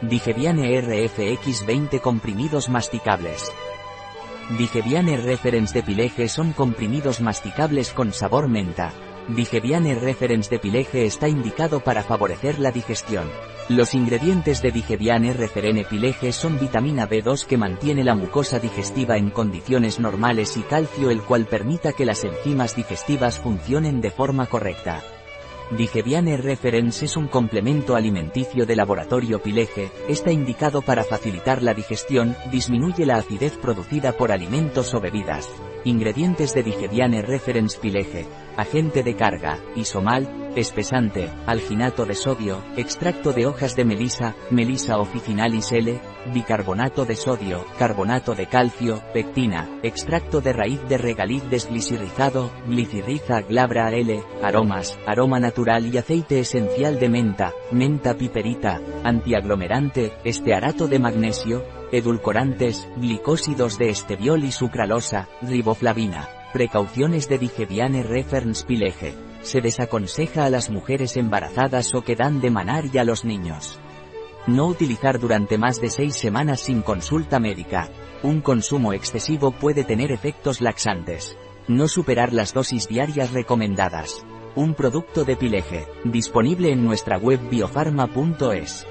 Digeviane RFX 20 comprimidos masticables. Digeviane Reference de Pileje son comprimidos masticables con sabor menta. Digeviane Reference de Pileje está indicado para favorecer la digestión. Los ingredientes de Digeviane Referene Pileje son vitamina B2 que mantiene la mucosa digestiva en condiciones normales y calcio el cual permita que las enzimas digestivas funcionen de forma correcta. Digeviane Reference es un complemento alimenticio de laboratorio Pileje, está indicado para facilitar la digestión, disminuye la acidez producida por alimentos o bebidas. Ingredientes de Digeviane Reference Pileje, agente de carga, isomal, espesante, alginato de sodio, extracto de hojas de melisa, melisa officinalis L, bicarbonato de sodio, carbonato de calcio, pectina, extracto de raíz de regaliz desglicirrizado, glicirriza glabra L, aromas, aroma natural y aceite esencial de menta, menta piperita, antiaglomerante, estearato de magnesio, edulcorantes, glicósidos de esteviol y sucralosa, riboflavina. Precauciones de Digeviane Reference Pileje. Se desaconseja a las mujeres embarazadas o que dan de manar y a los niños. No utilizar durante más de seis semanas sin consulta médica. Un consumo excesivo puede tener efectos laxantes. No superar las dosis diarias recomendadas. Un producto de Pileje, disponible en nuestra web biofarma.es.